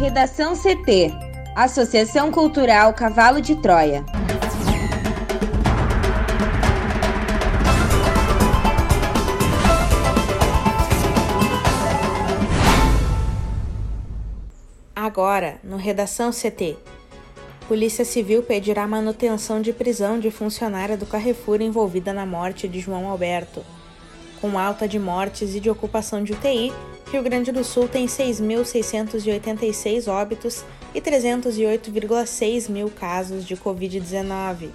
Redação CT Associação Cultural Cavalo de Troia. Agora, no Redação CT. Polícia Civil pedirá manutenção de prisão de funcionária do Carrefour envolvida na morte de João Alberto. Com alta de mortes e de ocupação de UTI, Rio Grande do Sul tem 6.686 óbitos e 308,6 mil casos de Covid-19.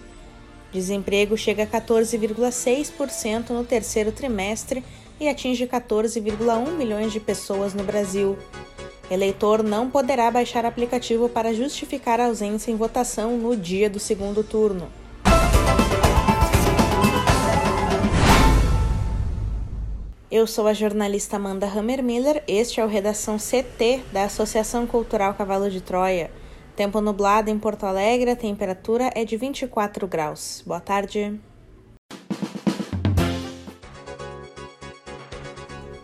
Desemprego chega a 14,6% no terceiro trimestre e atinge 14,1 milhões de pessoas no Brasil. Eleitor não poderá baixar aplicativo para justificar a ausência em votação no dia do segundo turno. Eu sou a jornalista Amanda Hammermiller, este é o Redação CT da Associação Cultural Cavalo de Troia. Tempo nublado em Porto Alegre, a temperatura é de 24 graus. Boa tarde.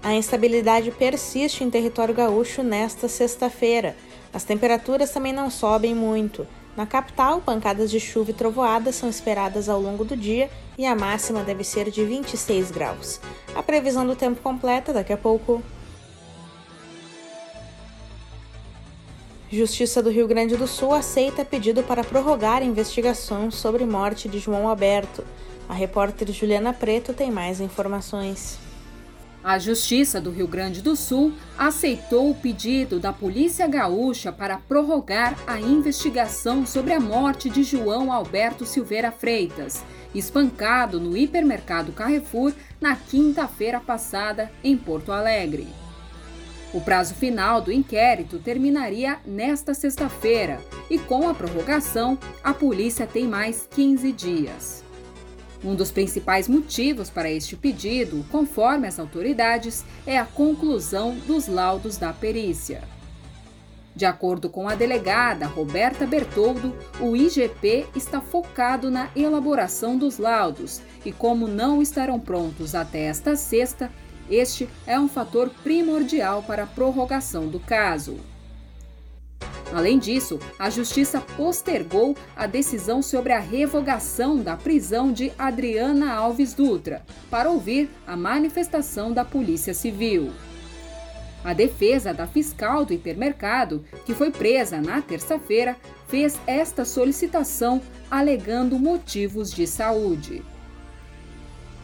A instabilidade persiste em território gaúcho nesta sexta-feira. As temperaturas também não sobem muito. Na capital, pancadas de chuva e trovoadas são esperadas ao longo do dia e a máxima deve ser de 26 graus. A previsão do tempo completa daqui a pouco. Justiça do Rio Grande do Sul aceita pedido para prorrogar investigação sobre morte de João Alberto. A repórter Juliana Preto tem mais informações. A Justiça do Rio Grande do Sul aceitou o pedido da Polícia Gaúcha para prorrogar a investigação sobre a morte de João Alberto Silveira Freitas, espancado no hipermercado Carrefour na quinta-feira passada em Porto Alegre. O prazo final do inquérito terminaria nesta sexta-feira e, com a prorrogação, a polícia tem mais 15 dias. Um dos principais motivos para este pedido, conforme as autoridades, é a conclusão dos laudos da perícia. De acordo com a delegada Roberta Bertoldo, o IGP está focado na elaboração dos laudos e, como não estarão prontos até esta sexta, este é um fator primordial para a prorrogação do caso. Além disso, a Justiça postergou a decisão sobre a revogação da prisão de Adriana Alves Dutra para ouvir a manifestação da Polícia Civil. A defesa da fiscal do hipermercado, que foi presa na terça-feira, fez esta solicitação alegando motivos de saúde.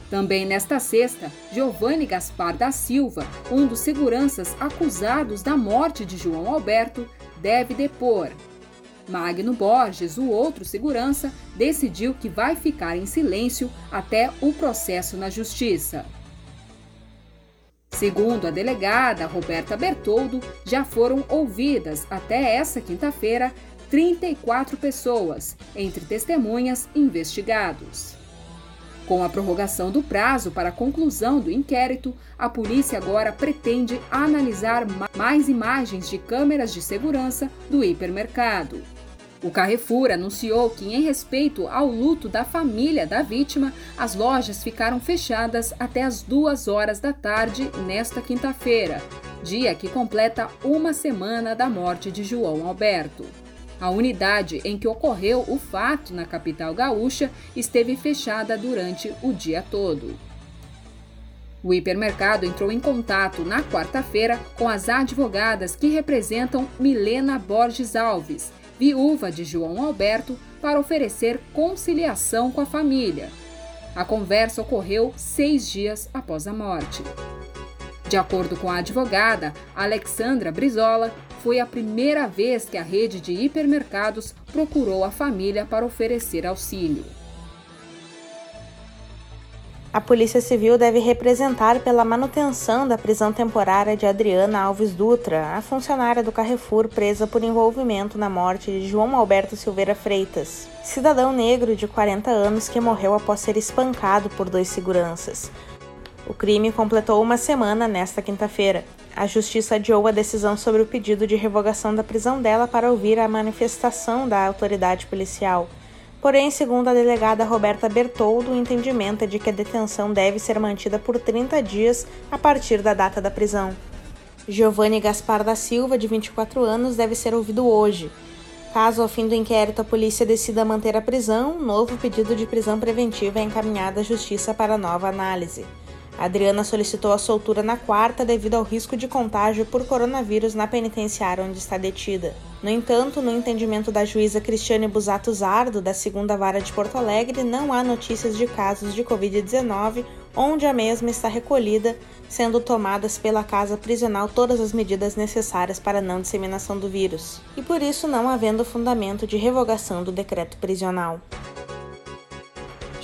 Também nesta sexta, Giovanni Gaspar da Silva, um dos seguranças acusados da morte de João Alberto, deve depor. Magno Borges, o outro segurança, decidiu que vai ficar em silêncio até o processo na justiça. Segundo a delegada Roberta Bertoldo, já foram ouvidas até essa quinta-feira 34 pessoas, entre testemunhas e investigados. Com a prorrogação do prazo para a conclusão do inquérito, a polícia agora pretende analisar mais imagens de câmeras de segurança do hipermercado. O Carrefour anunciou que, em respeito ao luto da família da vítima, as lojas ficaram fechadas até as duas horas da tarde nesta quinta-feira, dia que completa uma semana da morte de João Alberto. A unidade em que ocorreu o fato na capital gaúcha esteve fechada durante o dia todo. O hipermercado entrou em contato na quarta-feira com as advogadas que representam Milena Borges Alves, viúva de João Alberto, para oferecer conciliação com a família. A conversa ocorreu seis dias após a morte. De acordo com a advogada Alexandra Brizola, foi a primeira vez que a rede de hipermercados procurou a família para oferecer auxílio. A Polícia Civil deve representar pela manutenção da prisão temporária de Adriana Alves Dutra, a funcionária do Carrefour presa por envolvimento na morte de João Alberto Silveira Freitas, cidadão negro de 40 anos que morreu após ser espancado por dois seguranças. O crime completou uma semana nesta quinta-feira. A Justiça adiou a decisão sobre o pedido de revogação da prisão dela para ouvir a manifestação da autoridade policial. Porém, segundo a delegada Roberta Bertoldo, o entendimento é de que a detenção deve ser mantida por 30 dias a partir da data da prisão. Giovanni Gaspar da Silva, de 24 anos, deve ser ouvido hoje. Caso ao fim do inquérito a polícia decida manter a prisão, novo pedido de prisão preventiva é encaminhado à justiça para nova análise. Adriana solicitou a soltura na quarta devido ao risco de contágio por coronavírus na penitenciária onde está detida. No entanto, no entendimento da juíza Cristiane Busato Zardo, da segunda vara de Porto Alegre, não há notícias de casos de Covid-19 onde a mesma está recolhida, sendo tomadas pela casa prisional todas as medidas necessárias para não disseminação do vírus, e por isso não havendo fundamento de revogação do decreto prisional.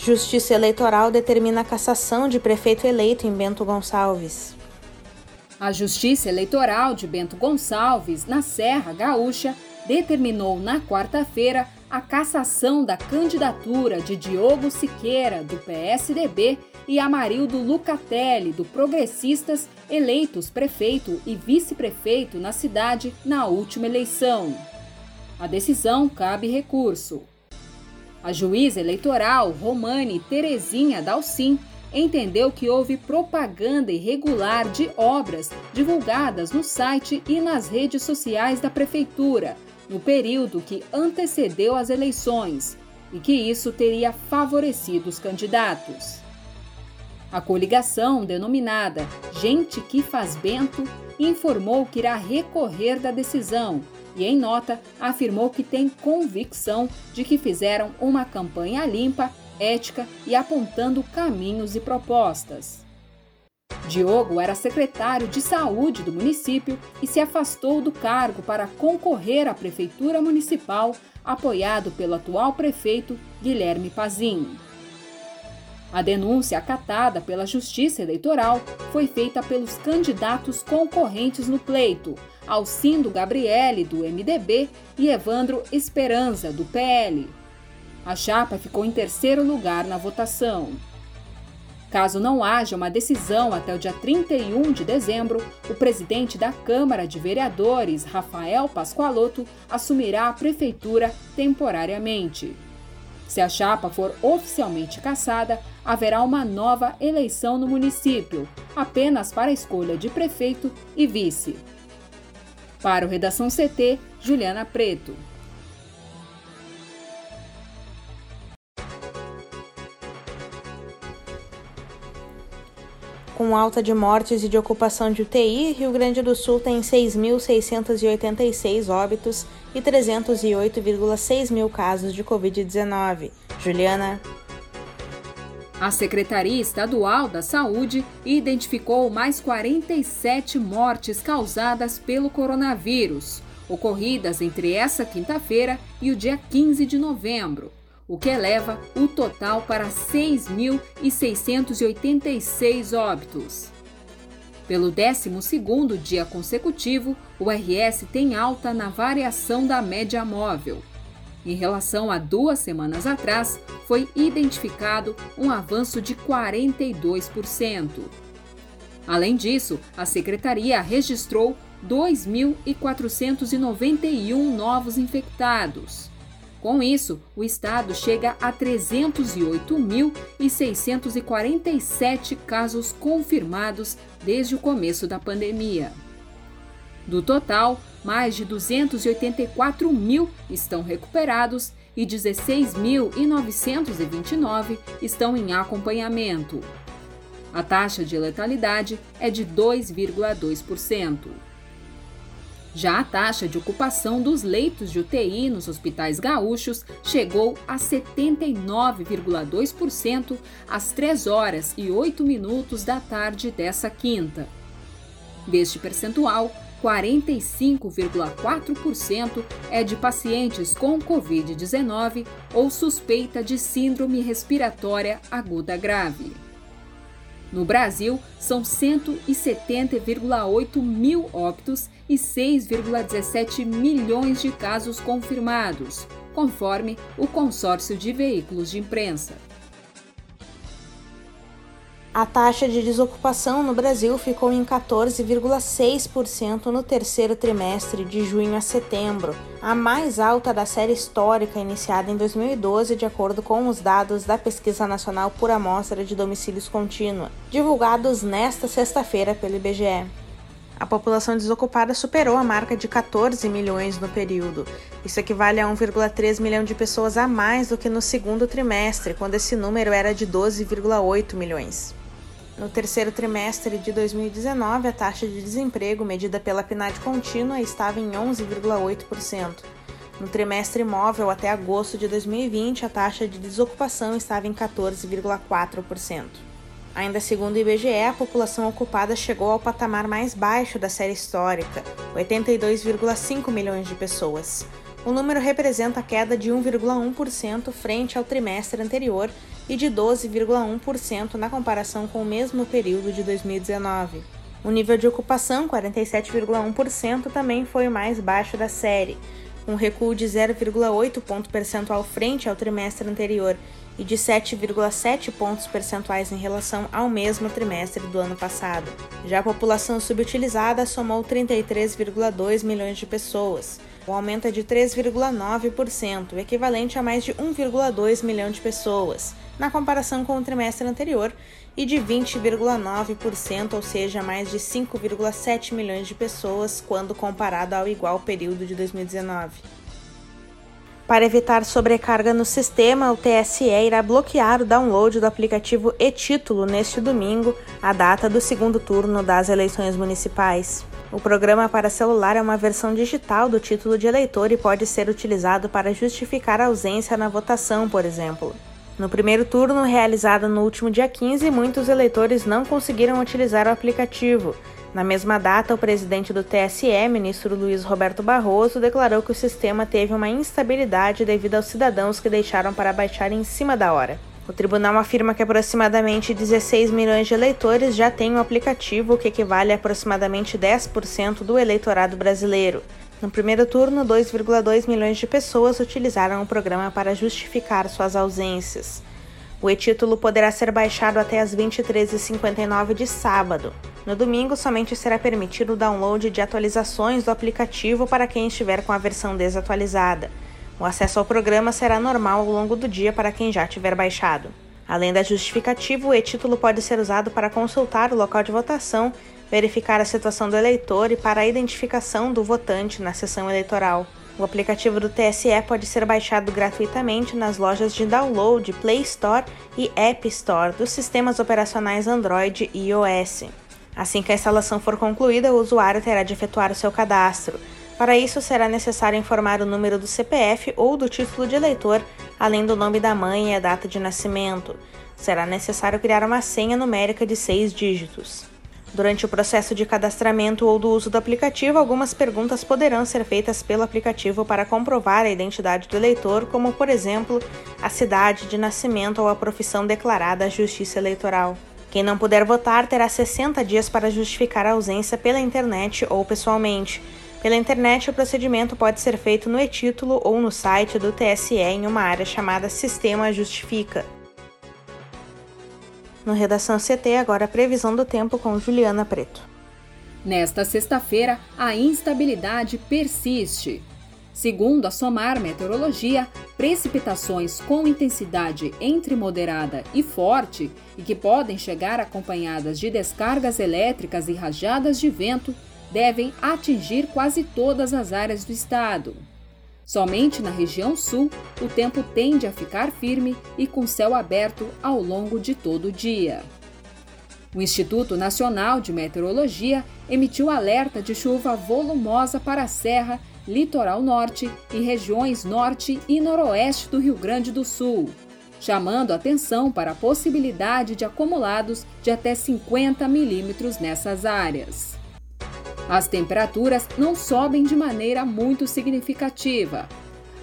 Justiça Eleitoral determina a cassação de prefeito eleito em Bento Gonçalves. A Justiça Eleitoral de Bento Gonçalves, na Serra Gaúcha, determinou na quarta-feira a cassação da candidatura de Diogo Siqueira, do PSDB, e Amarildo Lucatelli, do Progressistas, eleitos prefeito e vice-prefeito na cidade na última eleição. A decisão cabe recurso. A juíza eleitoral Romane Terezinha Dalcin entendeu que houve propaganda irregular de obras divulgadas no site e nas redes sociais da prefeitura no período que antecedeu as eleições e que isso teria favorecido os candidatos. A coligação, denominada Gente que Faz Bento, informou que irá recorrer da decisão e, em nota, afirmou que tem convicção de que fizeram uma campanha limpa, ética e apontando caminhos e propostas. Diogo era secretário de saúde do município e se afastou do cargo para concorrer à prefeitura municipal, apoiado pelo atual prefeito Guilherme Pazinho. A denúncia acatada pela Justiça Eleitoral foi feita pelos candidatos concorrentes no pleito, Alcindo Gabriele, do MDB, e Evandro Esperança, do PL. A chapa ficou em terceiro lugar na votação. Caso não haja uma decisão até o dia 31 de dezembro, o presidente da Câmara de Vereadores, Rafael Pascoaloto, assumirá a prefeitura temporariamente. Se a chapa for oficialmente cassada, haverá uma nova eleição no município, apenas para a escolha de prefeito e vice. Para o Redação CT, Juliana Preto. Com alta de mortes e de ocupação de UTI, Rio Grande do Sul tem 6.686 óbitos e 308,6 mil casos de Covid-19. Juliana. A Secretaria Estadual da Saúde identificou mais 47 mortes causadas pelo coronavírus, ocorridas entre essa quinta-feira e o dia 15 de novembro o que eleva o total para 6.686 óbitos. Pelo 12º dia consecutivo, o RS tem alta na variação da média móvel. Em relação a duas semanas atrás, foi identificado um avanço de 42%. Além disso, a secretaria registrou 2.491 novos infectados. Com isso, o estado chega a 308.647 casos confirmados desde o começo da pandemia. Do total, mais de 284 mil estão recuperados e 16.929 estão em acompanhamento. A taxa de letalidade é de 2,2%. Já a taxa de ocupação dos leitos de UTI nos hospitais gaúchos chegou a 79,2% às 3 horas e 8 minutos da tarde dessa quinta. Deste percentual, 45,4% é de pacientes com Covid-19 ou suspeita de síndrome respiratória aguda grave. No Brasil, são 170,8 mil óbitos e 6,17 milhões de casos confirmados, conforme o consórcio de veículos de imprensa. A taxa de desocupação no Brasil ficou em 14,6% no terceiro trimestre de junho a setembro, a mais alta da série histórica iniciada em 2012, de acordo com os dados da Pesquisa Nacional por Amostra de Domicílios Contínua, divulgados nesta sexta-feira pelo IBGE. a população desocupada superou a marca de 14 milhões no período. Isso equivale a 1,3 milhão de pessoas a mais do que no segundo trimestre, quando esse número era de 12,8 milhões. No terceiro trimestre de 2019, a taxa de desemprego medida pela PNAD contínua estava em 11,8%. No trimestre móvel até agosto de 2020, a taxa de desocupação estava em 14,4%. Ainda segundo o IBGE, a população ocupada chegou ao patamar mais baixo da série histórica, 82,5 milhões de pessoas. O número representa a queda de 1,1% frente ao trimestre anterior e de 12,1% na comparação com o mesmo período de 2019. O nível de ocupação, 47,1%, também foi o mais baixo da série, um recuo de 0,8 ponto percentual frente ao trimestre anterior e de 7,7 pontos percentuais em relação ao mesmo trimestre do ano passado. Já a população subutilizada somou 33,2 milhões de pessoas. O aumento é de 3,9%, equivalente a mais de 1,2 milhão de pessoas, na comparação com o trimestre anterior, e de 20,9%, ou seja, mais de 5,7 milhões de pessoas, quando comparado ao igual período de 2019. Para evitar sobrecarga no sistema, o TSE irá bloquear o download do aplicativo e-Título neste domingo, a data do segundo turno das eleições municipais. O programa para celular é uma versão digital do título de eleitor e pode ser utilizado para justificar a ausência na votação, por exemplo. No primeiro turno, realizado no último dia 15, muitos eleitores não conseguiram utilizar o aplicativo. Na mesma data, o presidente do TSE, ministro Luiz Roberto Barroso, declarou que o sistema teve uma instabilidade devido aos cidadãos que deixaram para baixar em cima da hora. O tribunal afirma que aproximadamente 16 milhões de eleitores já têm o aplicativo, o que equivale a aproximadamente 10% do eleitorado brasileiro. No primeiro turno, 2,2 milhões de pessoas utilizaram o programa para justificar suas ausências. O e-título poderá ser baixado até as 23h59 de sábado. No domingo, somente será permitido o download de atualizações do aplicativo para quem estiver com a versão desatualizada. O acesso ao programa será normal ao longo do dia para quem já tiver baixado. Além da justificativa, o e-título pode ser usado para consultar o local de votação verificar a situação do eleitor e para a identificação do votante na sessão eleitoral. O aplicativo do TSE pode ser baixado gratuitamente nas lojas de download Play Store e App Store dos sistemas operacionais Android e iOS. Assim que a instalação for concluída, o usuário terá de efetuar o seu cadastro. Para isso, será necessário informar o número do CPF ou do título de eleitor, além do nome da mãe e a data de nascimento. Será necessário criar uma senha numérica de seis dígitos. Durante o processo de cadastramento ou do uso do aplicativo, algumas perguntas poderão ser feitas pelo aplicativo para comprovar a identidade do eleitor, como, por exemplo, a cidade de nascimento ou a profissão declarada à Justiça Eleitoral. Quem não puder votar terá 60 dias para justificar a ausência pela internet ou pessoalmente. Pela internet, o procedimento pode ser feito no e-título ou no site do TSE em uma área chamada Sistema Justifica. No Redação CT, agora a previsão do tempo com Juliana Preto. Nesta sexta-feira, a instabilidade persiste. Segundo a SOMAR Meteorologia, precipitações com intensidade entre moderada e forte e que podem chegar acompanhadas de descargas elétricas e rajadas de vento devem atingir quase todas as áreas do estado. Somente na região sul, o tempo tende a ficar firme e com céu aberto ao longo de todo o dia. O Instituto Nacional de Meteorologia emitiu alerta de chuva volumosa para a Serra, Litoral Norte e regiões norte e noroeste do Rio Grande do Sul, chamando atenção para a possibilidade de acumulados de até 50 milímetros nessas áreas. As temperaturas não sobem de maneira muito significativa.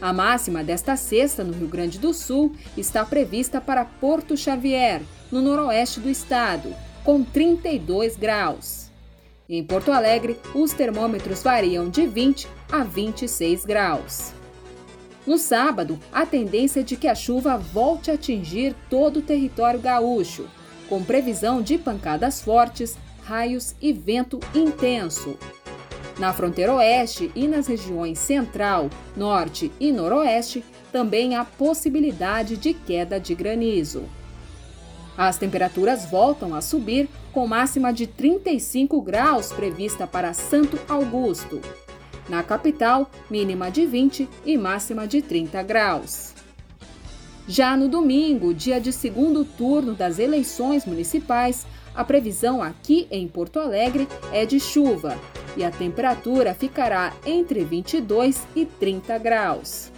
A máxima desta sexta no Rio Grande do Sul está prevista para Porto Xavier, no noroeste do estado, com 32 graus. Em Porto Alegre, os termômetros variam de 20 a 26 graus. No sábado, a tendência é de que a chuva volte a atingir todo o território gaúcho, com previsão de pancadas fortes raios e vento intenso. Na fronteira oeste e nas regiões central, norte e noroeste, também há possibilidade de queda de granizo. As temperaturas voltam a subir, com máxima de 35 graus prevista para Santo Augusto. Na capital, mínima de 20 e máxima de 30 graus. Já no domingo, dia de segundo turno das eleições municipais, a previsão aqui em Porto Alegre é de chuva e a temperatura ficará entre 22 e 30 graus.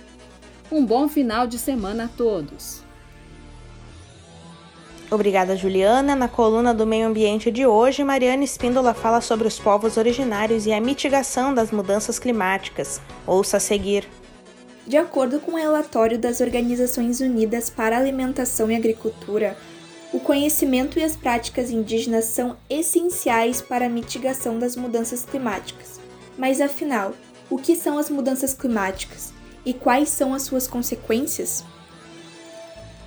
Um bom final de semana a todos! Obrigada, Juliana. Na coluna do Meio Ambiente de hoje, Mariana Espíndola fala sobre os povos originários e a mitigação das mudanças climáticas. Ouça a seguir. De acordo com o relatório das Organizações Unidas para a Alimentação e Agricultura, o conhecimento e as práticas indígenas são essenciais para a mitigação das mudanças climáticas. Mas afinal, o que são as mudanças climáticas e quais são as suas consequências?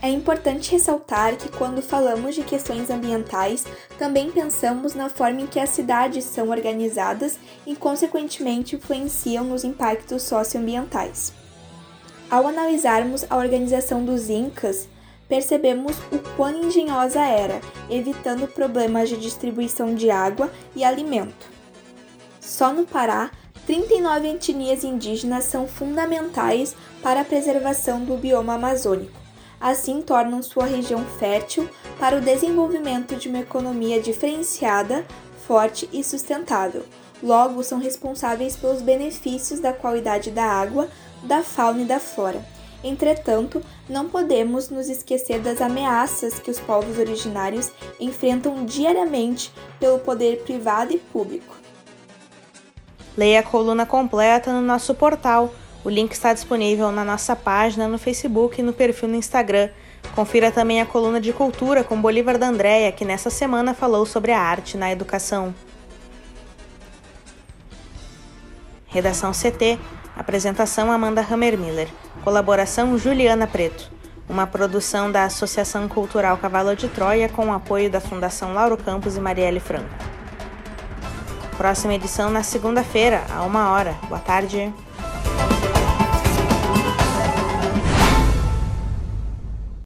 É importante ressaltar que, quando falamos de questões ambientais, também pensamos na forma em que as cidades são organizadas e, consequentemente, influenciam nos impactos socioambientais. Ao analisarmos a organização dos Incas, percebemos o quão engenhosa era, evitando problemas de distribuição de água e alimento. Só no Pará, 39 etnias indígenas são fundamentais para a preservação do bioma amazônico assim tornam sua região fértil para o desenvolvimento de uma economia diferenciada, forte e sustentável. Logo, são responsáveis pelos benefícios da qualidade da água, da fauna e da flora. Entretanto, não podemos nos esquecer das ameaças que os povos originários enfrentam diariamente pelo poder privado e público. Leia a coluna completa no nosso portal o link está disponível na nossa página no Facebook e no perfil no Instagram. Confira também a coluna de cultura com Bolívar da Andréia, que nessa semana falou sobre a arte na educação. Redação CT. Apresentação Amanda Hammermiller. Colaboração Juliana Preto. Uma produção da Associação Cultural Cavalo de Troia com o apoio da Fundação Lauro Campos e Marielle Franco. Próxima edição na segunda-feira, a uma hora. Boa tarde.